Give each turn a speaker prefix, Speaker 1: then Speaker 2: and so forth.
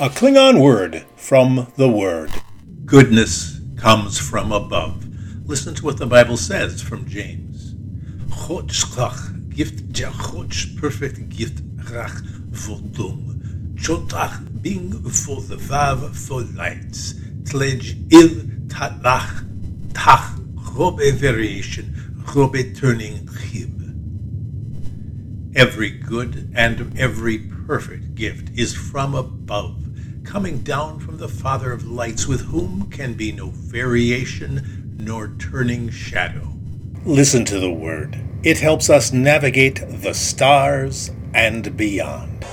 Speaker 1: A Klingon word from the Word.
Speaker 2: Goodness comes from above. Listen to what the Bible says from James. Chotzlach gift jachotch perfect gift rach vodum. Chotach bing for the vav for lights. Tledge il tatlach tach robe variation robe turning chib. Every good and every perfect gift is from above coming down from the Father of lights, with whom can be no variation nor turning shadow.
Speaker 1: Listen to the word. It helps us navigate the stars and beyond.